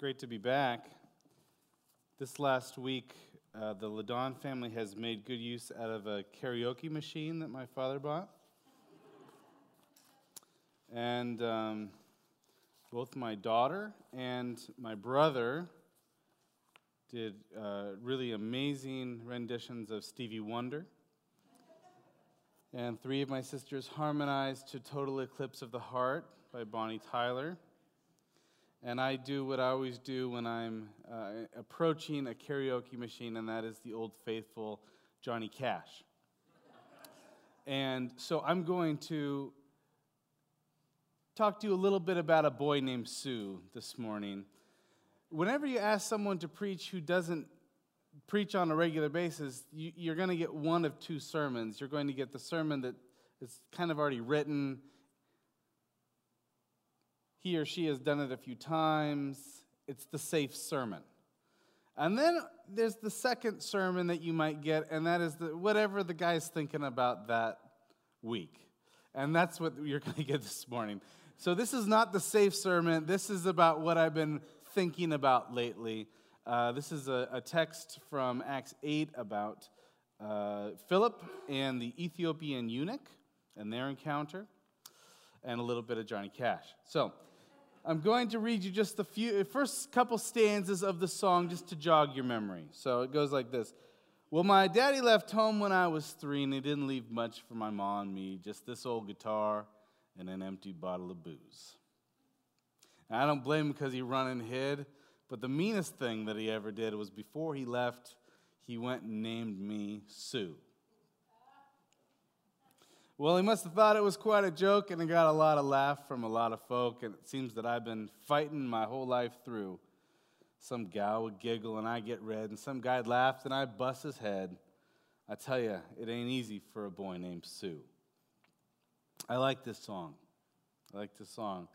great to be back. This last week, uh, the Ladon family has made good use out of a karaoke machine that my father bought. And um, both my daughter and my brother did uh, really amazing renditions of Stevie Wonder. And three of my sisters harmonized to Total Eclipse of the Heart by Bonnie Tyler and I do what I always do when I'm uh, approaching a karaoke machine, and that is the old faithful Johnny Cash. and so I'm going to talk to you a little bit about a boy named Sue this morning. Whenever you ask someone to preach who doesn't preach on a regular basis, you, are going to get one of two sermons. You're going to get the sermon that is kind of already written he or she has done it a few times. It's the safe sermon. And then there's the second sermon that you might get, and that is the, whatever the guy's thinking about that week. And that's what you're going to get this morning. So, this is not the safe sermon. This is about what I've been thinking about lately. Uh, this is a, a, text from Acts 8 about uh, Philip and the Ethiopian eunuch and their encounter, and a little bit of Johnny Cash. So, I'm going to read you just the few first couple stanzas of the song just to jog your memory. So it goes like this. Well, my daddy left home when I was three, and he didn't leave much for my mom and me, just this old guitar and an empty bottle of booze. And I don't blame him because he run and hid, but the meanest thing that he ever did was before he left, he went and named me Sue. Well, he must have thought it was quite a joke, and it got a lot of laugh from a lot of folk, and it seems that I've been fighting my whole life through. Some gal would giggle, and I get red, and some guy laughed, and I bust his head. I tell you, it ain't easy for a boy named Sue. I like this song. I like this song.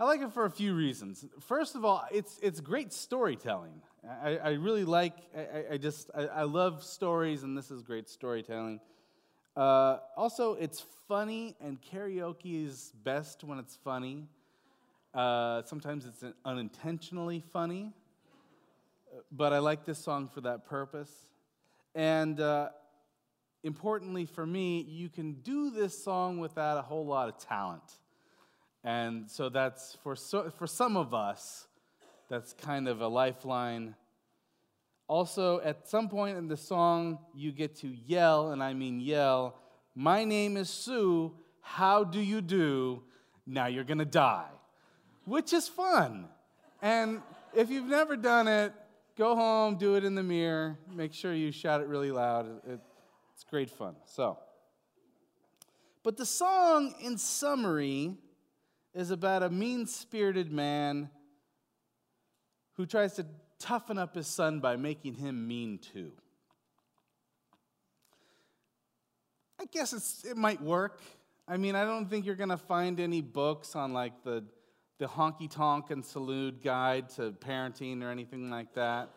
I like it for a few reasons. First of all, it's, it's great storytelling. I, I really like, I, I just, I, I love stories, and this is great storytelling. Uh, also, it's funny, and karaoke is best when it's funny. Uh, sometimes it's unintentionally funny, but I like this song for that purpose. And uh, importantly for me, you can do this song without a whole lot of talent. And so that's for, so, for some of us, that's kind of a lifeline also, at some point in the song, you get to yell, and I mean yell, My name is Sue. How do you do? Now you're to die, which is fun. And if you've never done it, go home, do it in the mirror, make sure you shout it really loud. It, it's great fun. So, but the song, in summary, is about a mean spirited man who tries to toughen up his son by making him mean too. I guess it's, it might work. I mean, I don't think you're going to find any books on like the, the honky tonk and salute guide to parenting or anything like that.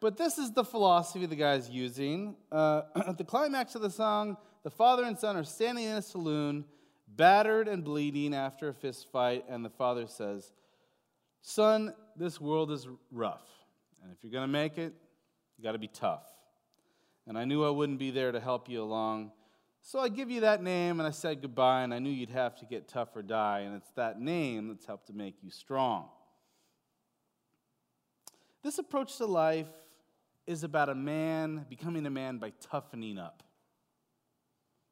But this is the philosophy the guy's using. Uh, at the climax of the song, the father and son are standing in a saloon, battered and bleeding after a fist fight, and the father says, Son, this world is rough. And if you're going to make it, you got to be tough. And I knew I wouldn't be there to help you along. So I give you that name and I said goodbye, and I knew you'd have to get tough or die. And it's that name that's helped to make you strong. This approach to life is about a man becoming a man by toughening up.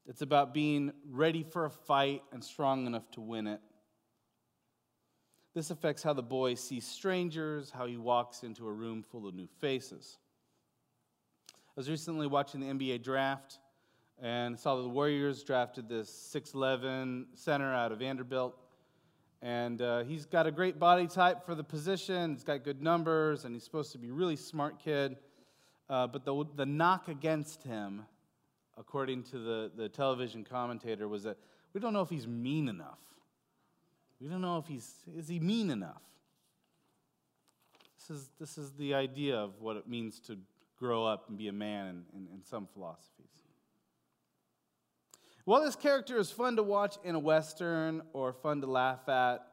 It's about being ready for a fight and strong enough to win it. This affects how the boy sees strangers, how he walks into a room full of new faces. I was recently watching the NBA draft and saw that the Warriors drafted this 6'11 center out of Vanderbilt. And uh, he's got a great body type for the position. He's got good numbers, and he's supposed to be a really smart kid. Uh, but the, the knock against him, according to the, the television commentator, was that we don't know if he's mean enough. We don't know if he's, is he mean enough? This is, this is the idea of what it means to grow up and be a man in, in, in some philosophies. While this character is fun to watch in a Western or fun to laugh at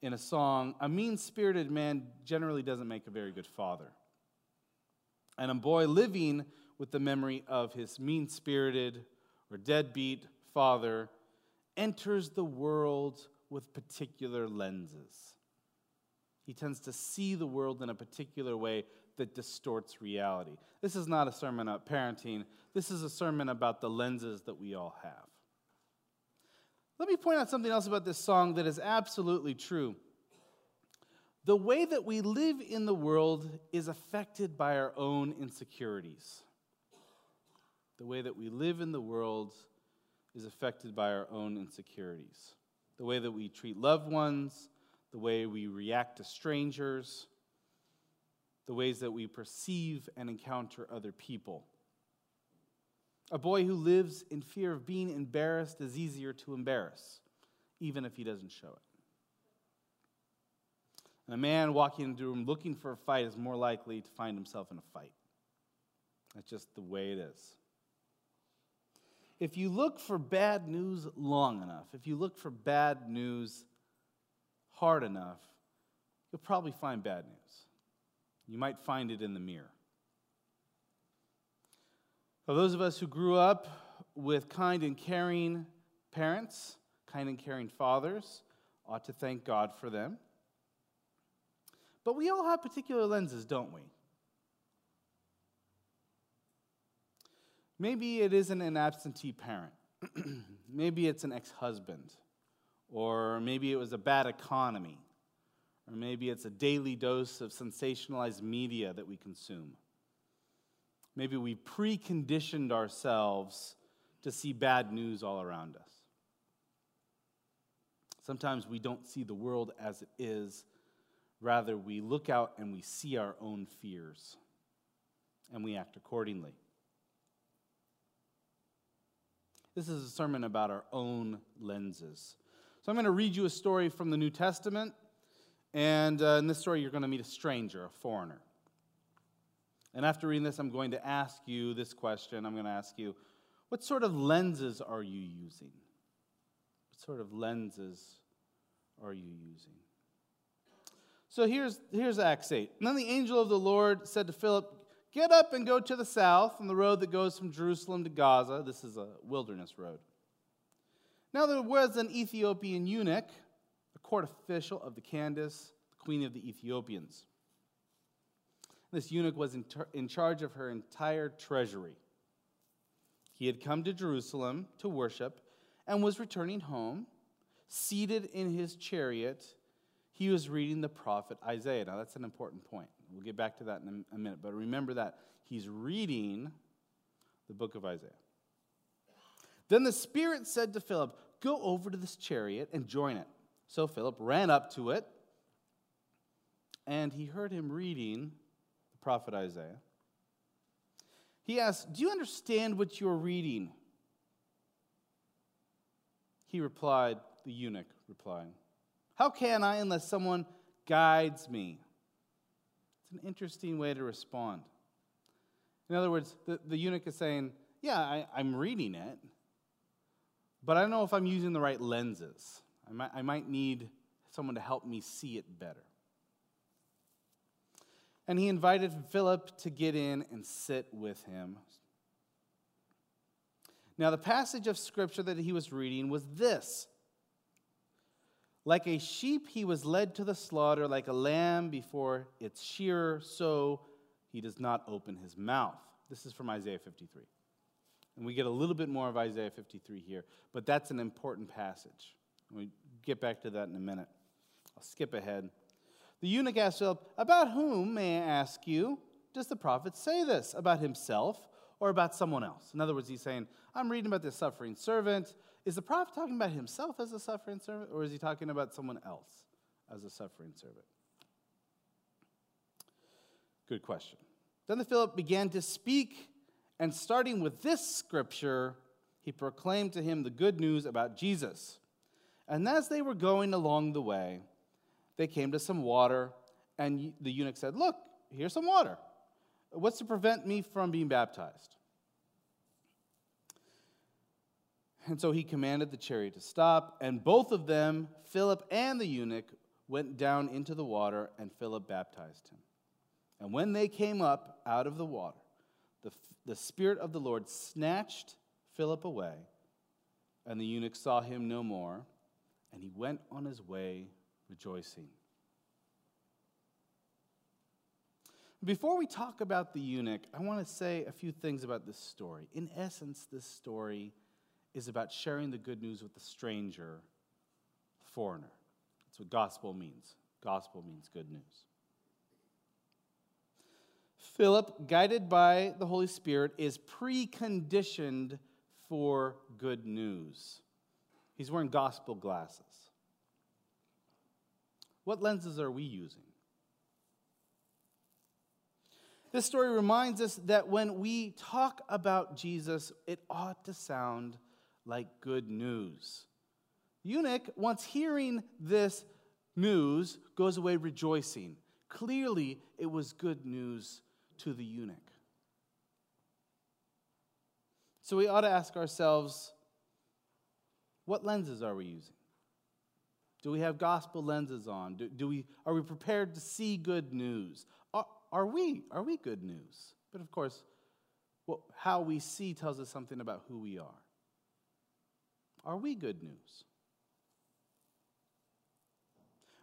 in a song, a mean spirited man generally doesn't make a very good father. And a boy living with the memory of his mean spirited or deadbeat father enters the world with particular lenses. He tends to see the world in a particular way that distorts reality. This is not a sermon about parenting, this is a sermon about the lenses that we all have. Let me point out something else about this song that is absolutely true. The way that we live in the world is affected by our own insecurities. The way that we live in the world is affected by our own insecurities. The way that we treat loved ones, the way we react to strangers, the ways that we perceive and encounter other people. A boy who lives in fear of being embarrassed is easier to embarrass, even if he doesn't show it. And a man walking into a room looking for a fight is more likely to find himself in a fight. That's just the way it is. If you look for bad news long enough, if you look for bad news hard enough, you'll probably find bad news. You might find it in the mirror. For those of us who grew up with kind and caring parents, kind and caring fathers, ought to thank God for them. But we all have particular lenses, don't we? Maybe it isn't an absentee parent. maybe it's an ex husband. Or maybe it was a bad economy. Or maybe it's a daily dose of sensationalized media that we consume. Maybe we preconditioned ourselves to see bad news all around us. Sometimes we don't see the world as it is Rather, we look out and we see our own fears and we act accordingly. This is a sermon about our own lenses. So I'm going to read you a story from the New Testament. And uh, in this story, you're going to meet a stranger, a foreigner. And after reading this, I'm going to ask you this question. I'm going to ask you, what sort of lenses are you using? What sort of lenses are you using? So here's, here's Acts 8. And then the angel of the Lord said to Philip, Get up and go to the south on the road that goes from Jerusalem to Gaza. This is a wilderness road. Now there was an Ethiopian eunuch, a court official of the Candace, the queen of the Ethiopians. This eunuch was in, in charge of her entire treasury. He had come to Jerusalem to worship and was returning home, seated in his chariot he was reading the prophet Isaiah. Now, that's an important point. We'll get back to that in a minute. But remember that he's reading the book of Isaiah. Then the Spirit said to Philip, Go over to this chariot and join it. So Philip ran up to it, and he heard him reading the prophet Isaiah. He asked, Do you understand what you're reading? He replied, the eunuch replied, how can I unless someone guides me? An interesting way to respond. In other words, the, the eunuch is saying, Yeah, I, I'm reading it, but I don't know if I'm using the right lenses. I might, I might need someone to help me see it better. And he invited Philip to get in and sit with him. Now, the passage of scripture that he was reading was this like a sheep, he was led to the slaughter, like a lamb before its shearer, so he does not open his mouth. This is from Isaiah 53. And we get a little bit more of Isaiah 53 here, but that's an important passage. We get back to that in a minute. I'll skip ahead. The eunuch asked Philip, About whom, may I ask you, does the prophet say this? About himself or about someone else? In other words, he's saying, I'm reading about this suffering servant. Is the prophet talking about himself as a suffering servant, or is he talking about someone else as a suffering servant? Good question. Then the Philip began to speak, and starting with this scripture, he proclaimed to him the good news about Jesus. And as they were going along the way, they came to some water, and the eunuch said, Look, here's some water. What's to prevent me from being baptized? And so he commanded the chariot to stop, and both of them, Philip and the eunuch, went down into the water, and Philip baptized him. And when they came up out of the water, the, the Spirit of the Lord snatched Philip away, and the eunuch saw him no more, and he went on his way rejoicing. Before we talk about the eunuch, I want to say a few things about this story. In essence, this story is about sharing the good news with the stranger, foreigner. That's what gospel means. Gospel means good news. Philip, guided by the Holy Spirit, is preconditioned for good news. He's wearing gospel glasses. What lenses are we using? This story reminds us that when we talk about Jesus, it ought to sound like good news. Eunuch, once hearing this news, goes away rejoicing. Clearly, it was good news to the eunuch. So we ought to ask ourselves what lenses are we using? Do we have gospel lenses on? Do, do we, are we prepared to see good news? Are, are, we, are we good news? But of course, how we see tells us something about who we are. Are we good news?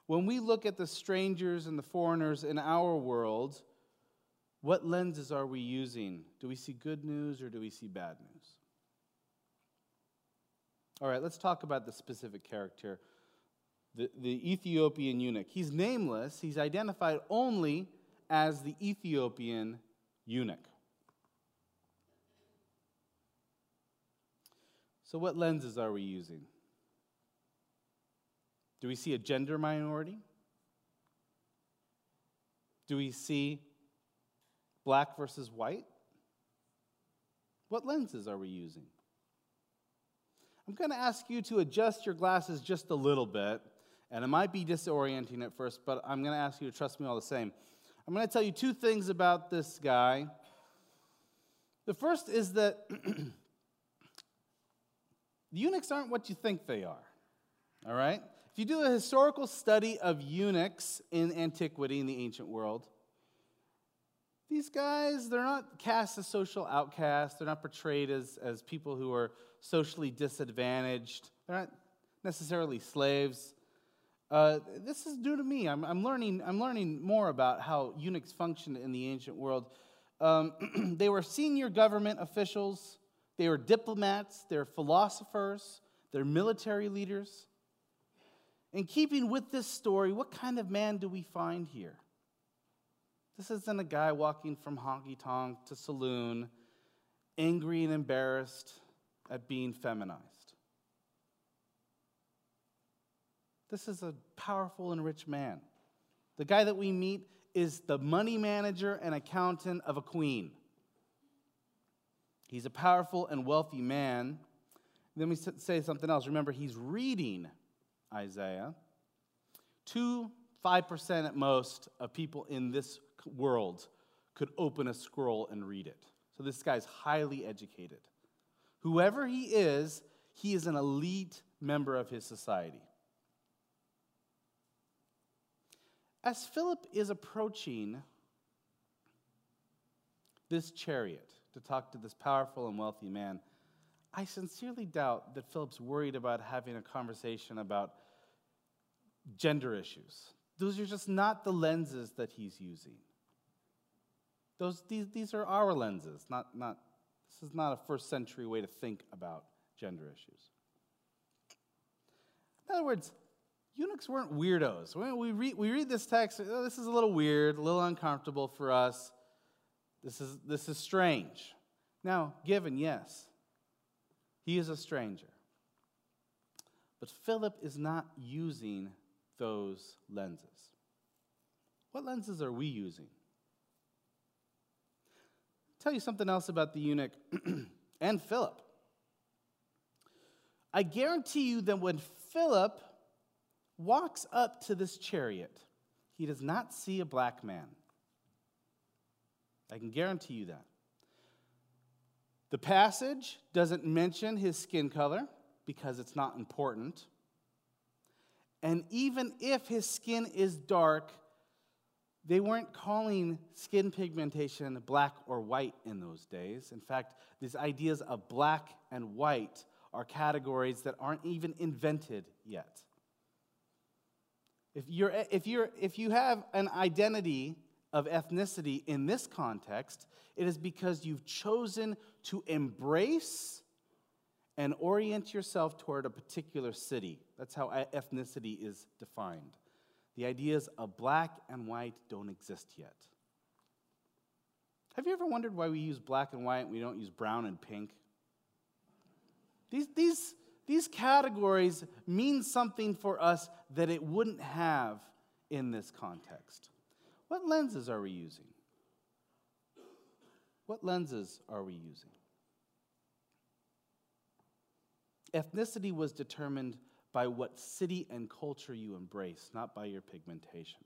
When we look at the strangers and the foreigners in our world, what lenses are we using? Do we see good news or do we see bad news? All right, let's talk about the specific character the, the Ethiopian eunuch. He's nameless, he's identified only as the Ethiopian eunuch. So, what lenses are we using? Do we see a gender minority? Do we see black versus white? What lenses are we using? I'm going to ask you to adjust your glasses just a little bit, and it might be disorienting at first, but I'm going to ask you to trust me all the same. I'm going to tell you two things about this guy. The first is that Eunuchs aren't what you think they are. All right? If you do a historical study of eunuchs in antiquity in the ancient world, these guys, they're not cast as social outcasts. They're not portrayed as, as people who are socially disadvantaged. They're not necessarily slaves. Uh, this is new to me. I'm, I'm, learning, I'm learning more about how eunuchs functioned in the ancient world. Um, they were senior government officials they were diplomats, they're philosophers, they're military leaders. In keeping with this story, what kind of man do we find here? This isn't a guy walking from honky tonk to saloon, angry and embarrassed at being feminized. This is a powerful and rich man. The guy that we meet is the money manager and accountant of a queen. He's a powerful and wealthy man. Let me say something else. Remember, he's reading Isaiah. Two, 5% at most of people in this world could open a scroll and read it. So this guy's highly educated. Whoever he is, he is an elite member of his society. As Philip is approaching this chariot, to talk to this powerful and wealthy man, I sincerely doubt that Philip's worried about having a conversation about gender issues. Those are just not the lenses that he's using. Those, these, these are our lenses, not, not, this is not a first century way to think about gender issues. In other words, eunuchs weren't weirdos. We read, we read this text, oh, this is a little weird, a little uncomfortable for us. This is, this is strange. Now, given, yes, he is a stranger. But Philip is not using those lenses. What lenses are we using? I'll tell you something else about the eunuch and Philip. I guarantee you that when Philip walks up to this chariot, he does not see a black man. I can guarantee you that. The passage doesn't mention his skin color because it's not important. And even if his skin is dark, they weren't calling skin pigmentation black or white in those days. In fact, these ideas of black and white are categories that aren't even invented yet. If, you're, if, you're, if you have an identity of ethnicity in this context, it is because you've chosen to embrace and orient yourself toward a particular city. That's how ethnicity is defined. The ideas of black and white don't exist yet. Have you ever wondered why we use black and white and we don't use brown and pink? These, these, these categories mean something for us that it wouldn't have in this context. What lenses are we using? What lenses are we using? Ethnicity was determined by what city and culture you embrace, not by your pigmentation.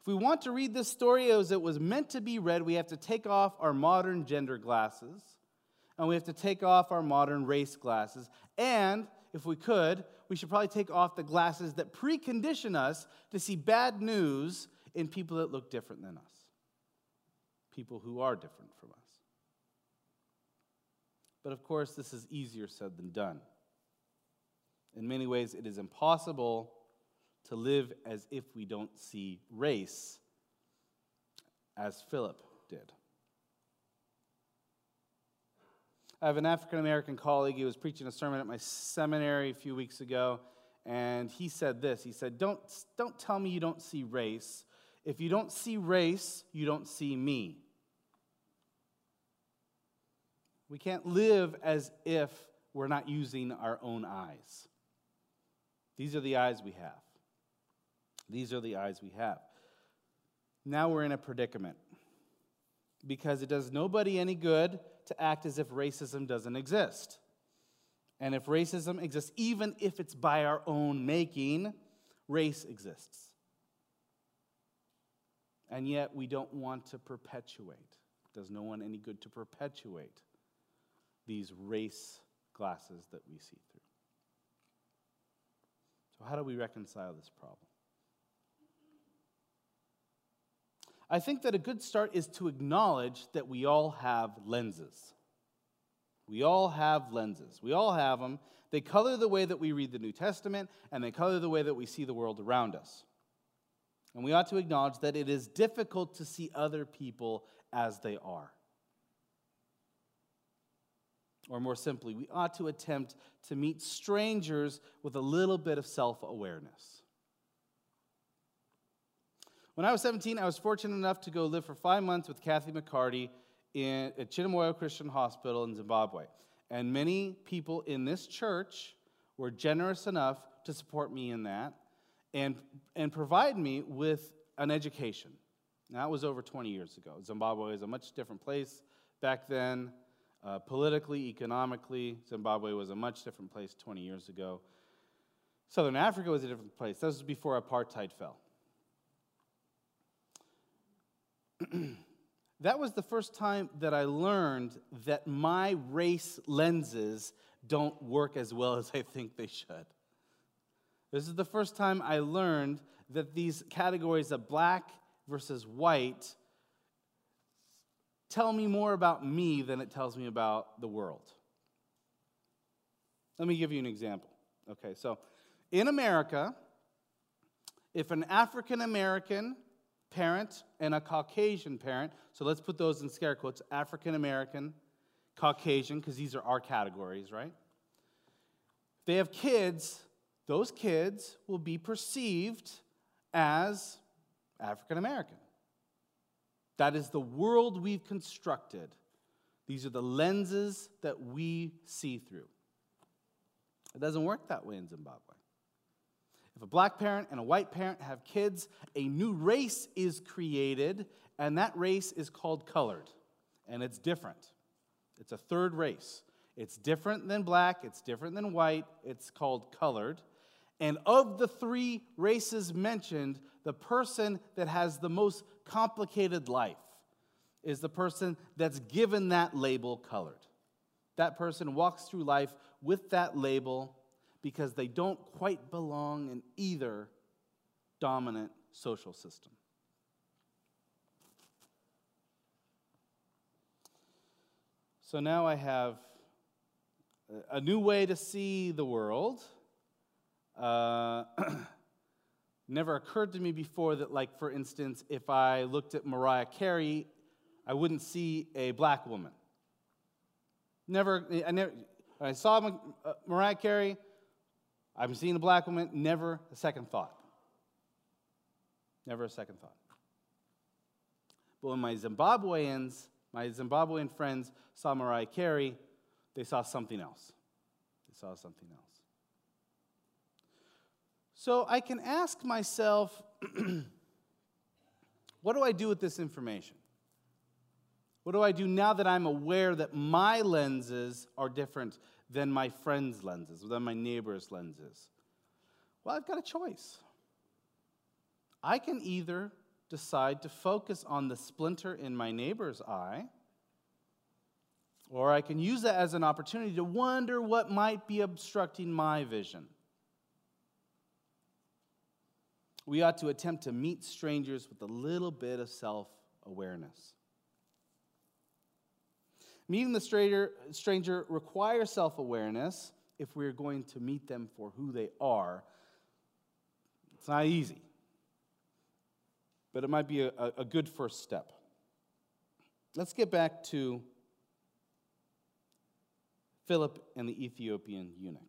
If we want to read this story as it was meant to be read, we have to take off our modern gender glasses and we have to take off our modern race glasses. And if we could, we should probably take off the glasses that precondition us to see bad news in people that look different than us, people who are different from us. But of course, this is easier said than done. In many ways, it is impossible to live as if we don't see race as Philip did. I have an African American colleague. He was preaching a sermon at my seminary a few weeks ago, and he said this. He said, Don't, don't tell me you don't see race. If you don't see race, you don't see me. We can't live as if we're not using our own eyes. These are the eyes we have. These are the eyes we have. Now we're in a predicament because it does nobody any good to act as if racism doesn't exist. And if racism exists, even if it's by our own making, race exists. And yet we don't want to perpetuate. Does no one any good to perpetuate these race glasses that we see through. So, how do we reconcile this problem? I think that a good start is to acknowledge that we all have lenses. We all have lenses. We all have them. They color the way that we read the New Testament, and they color the way that we see the world around us. And we ought to acknowledge that it is difficult to see other people as they are. Or more simply, we ought to attempt to meet strangers with a little bit of self awareness. When I was 17, I was fortunate enough to go live for five months with Kathy McCarty in, at Chidamoyo Christian Hospital in Zimbabwe. And many people in this church were generous enough to support me in that and, and provide me with an education. Now, that was over 20 years ago. Zimbabwe is a much different place back then. Uh, politically, economically, Zimbabwe was a much different place 20 years ago. Southern Africa was a different place. This was before apartheid fell. that was the first time that I learned that my race lenses don't work as well as I think they should. This is the first time I learned that these categories of black versus white tell me more about me than it tells me about the world. Let me give you an example. Okay, so in America, if an African American parent and a Caucasian parent. So let's put those in scare quotes African American, Caucasian, because these are our categories, right? If they have kids, those kids will be perceived as African American. That is the world we've constructed. These are the lenses that we see through. It doesn't work that way in Zimbabwe. If a black parent and a white parent have kids, a new race is created, and that race is called colored. And it's different. It's a third race. It's different than black, it's different than white, it's called colored. And of the three races mentioned, the person that has the most complicated life is the person that's given that label colored. That person walks through life with that label because they don't quite belong in either dominant social system. So now I have a new way to see the world. Uh, never occurred to me before that, like, for instance, if I looked at Mariah Carey, I wouldn't see a black woman. Never, I never, I saw uh, Mariah Carey, I'm seeing a black woman, never a second thought. Never a second thought. But when my Zimbabweans my Zimbabwean friends saw Mariah Carey, they saw something else. They saw something else. So I can ask myself, what do I do with this information? What do I do now that I'm aware that my lenses are different than my friends' lenses, than my neighbor's lenses? Well, I've got a choice. I can either decide to focus on the splinter in my neighbor's eye, or I can use that as an opportunity to wonder what might be obstructing my vision. We ought to attempt to meet strangers with a little bit of self awareness. Meeting the stranger, stranger requires self awareness if we're going to meet them for who they are. It's not easy but it might be a, a good first step. Let's get back to Philip and the Ethiopian eunuch.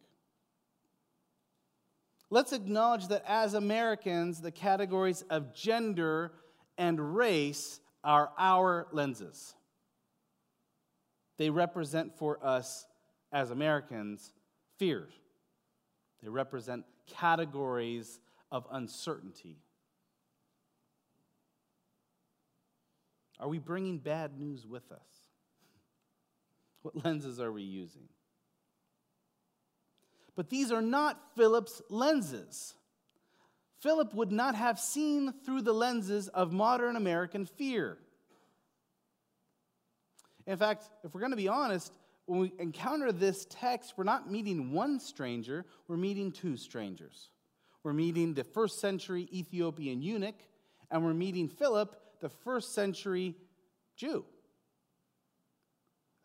Let's acknowledge that as Americans, the categories of gender and race are our lenses. They represent for us as Americans fear. They represent categories of uncertainty. Are we bringing bad news with us? What lenses are we using? But these are not Philip's lenses. Philip would not have seen through the lenses of modern American fear. In fact, if we're going to be honest, when we encounter this text, we're not meeting one stranger, we're meeting two strangers. We're meeting the first century Ethiopian eunuch, and we're meeting Philip, the first century Jew.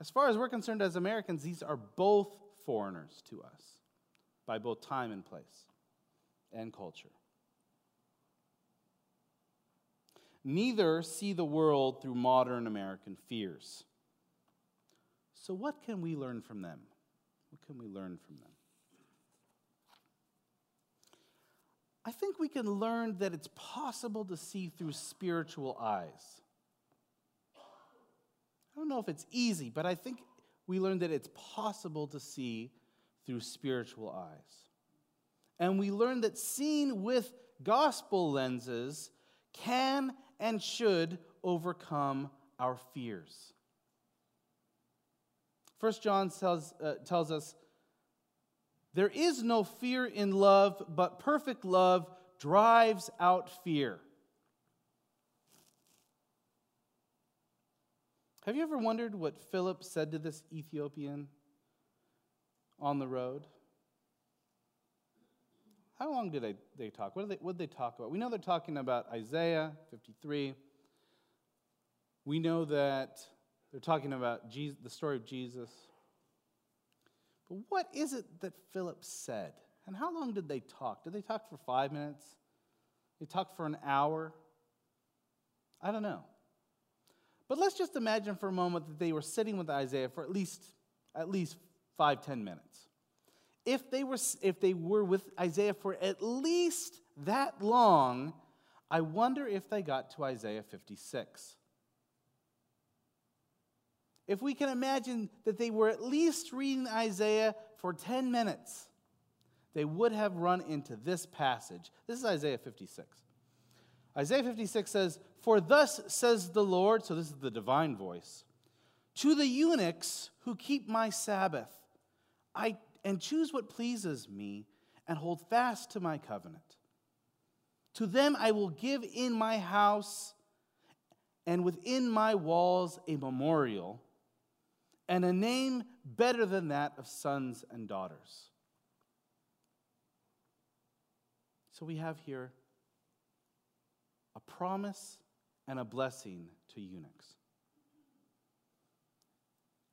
As far as we're concerned as Americans, these are both foreigners to us by both time and place and culture. Neither see the world through modern American fears. So, what can we learn from them? What can we learn from them? I think we can learn that it's possible to see through spiritual eyes. I don't know if it's easy, but I think we learn that it's possible to see through spiritual eyes. And we learn that seeing with gospel lenses can and should overcome our fears. First John tells, uh, tells us there is no fear in love, but perfect love drives out fear. Have you ever wondered what Philip said to this Ethiopian on the road? How long did they, they talk? What did they, what did they talk about? We know they're talking about Isaiah 53. We know that they're talking about Jesus, the story of Jesus. But what is it that Philip said? And how long did they talk? Did they talk for five minutes? They talked for an hour? I don't know. But let's just imagine for a moment that they were sitting with Isaiah for at least, at least five, ten minutes. If they, were, if they were with Isaiah for at least that long, I wonder if they got to Isaiah 56. If we can imagine that they were at least reading Isaiah for 10 minutes, they would have run into this passage. This is Isaiah 56. Isaiah 56 says, For thus says the Lord, so this is the divine voice, to the eunuchs who keep my Sabbath, I and choose what pleases me and hold fast to my covenant. To them I will give in my house and within my walls a memorial and a name better than that of sons and daughters. So we have here a promise and a blessing to eunuchs.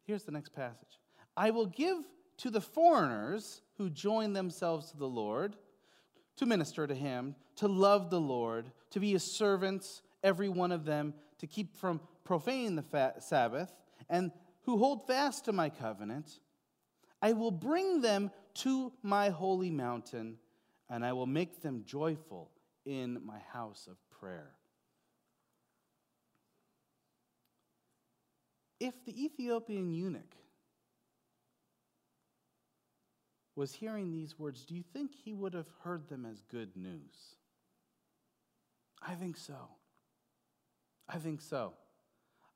Here's the next passage I will give to the foreigners who join themselves to the Lord to minister to him, to love the Lord, to be his servants, every one of them, to keep from profaning the Sabbath, and who hold fast to my covenant. I will bring them to my holy mountain, and I will make them joyful in my house of prayer. If the Ethiopian eunuch was hearing these words, do you think he would have heard them as good news? I think so. I think so.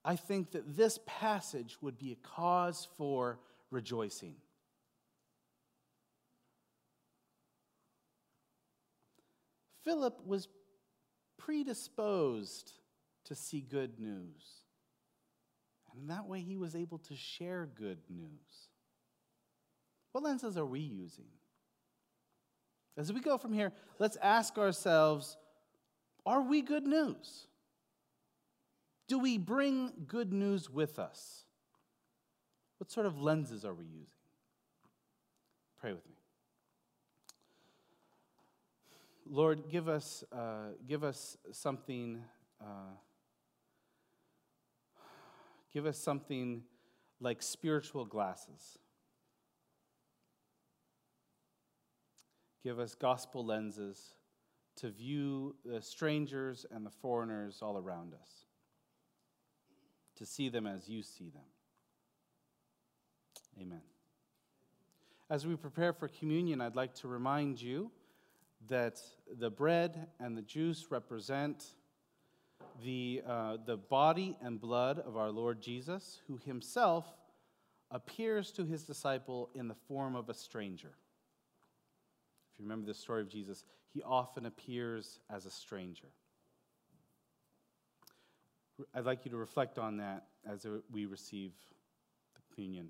I think that this passage would be a cause for rejoicing. Philip was predisposed to see good news. And that way, he was able to share good news. What lenses are we using? As we go from here, let's ask ourselves are we good news? Do we bring good news with us? What sort of lenses are we using? Pray with me. Lord, give us, uh, give us something. Uh, give us something like spiritual glasses. Give us gospel lenses to view the strangers and the foreigners all around us, to see them as you see them. Amen. As we prepare for communion, I'd like to remind you that the bread and the juice represent the, uh, the body and blood of our Lord Jesus, who himself appears to his disciple in the form of a stranger. If you remember the story of Jesus, he often appears as a stranger. I'd like you to reflect on that as we receive the communion.